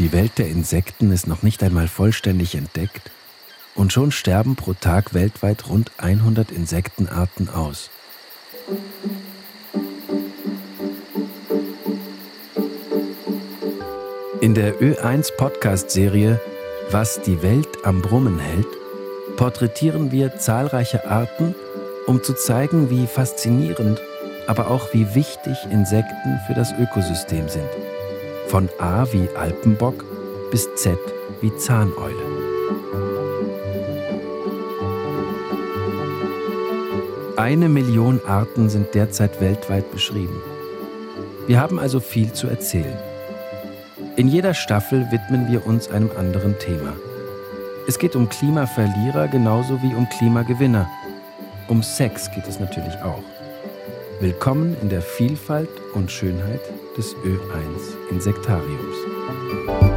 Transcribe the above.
Die Welt der Insekten ist noch nicht einmal vollständig entdeckt und schon sterben pro Tag weltweit rund 100 Insektenarten aus. In der Ö1 Podcast-Serie Was die Welt am Brummen hält, porträtieren wir zahlreiche Arten, um zu zeigen, wie faszinierend, aber auch wie wichtig Insekten für das Ökosystem sind. Von A wie Alpenbock bis Z wie Zahneule. Eine Million Arten sind derzeit weltweit beschrieben. Wir haben also viel zu erzählen. In jeder Staffel widmen wir uns einem anderen Thema. Es geht um Klimaverlierer genauso wie um Klimagewinner. Um Sex geht es natürlich auch. Willkommen in der Vielfalt und Schönheit des Ö1 Insektariums.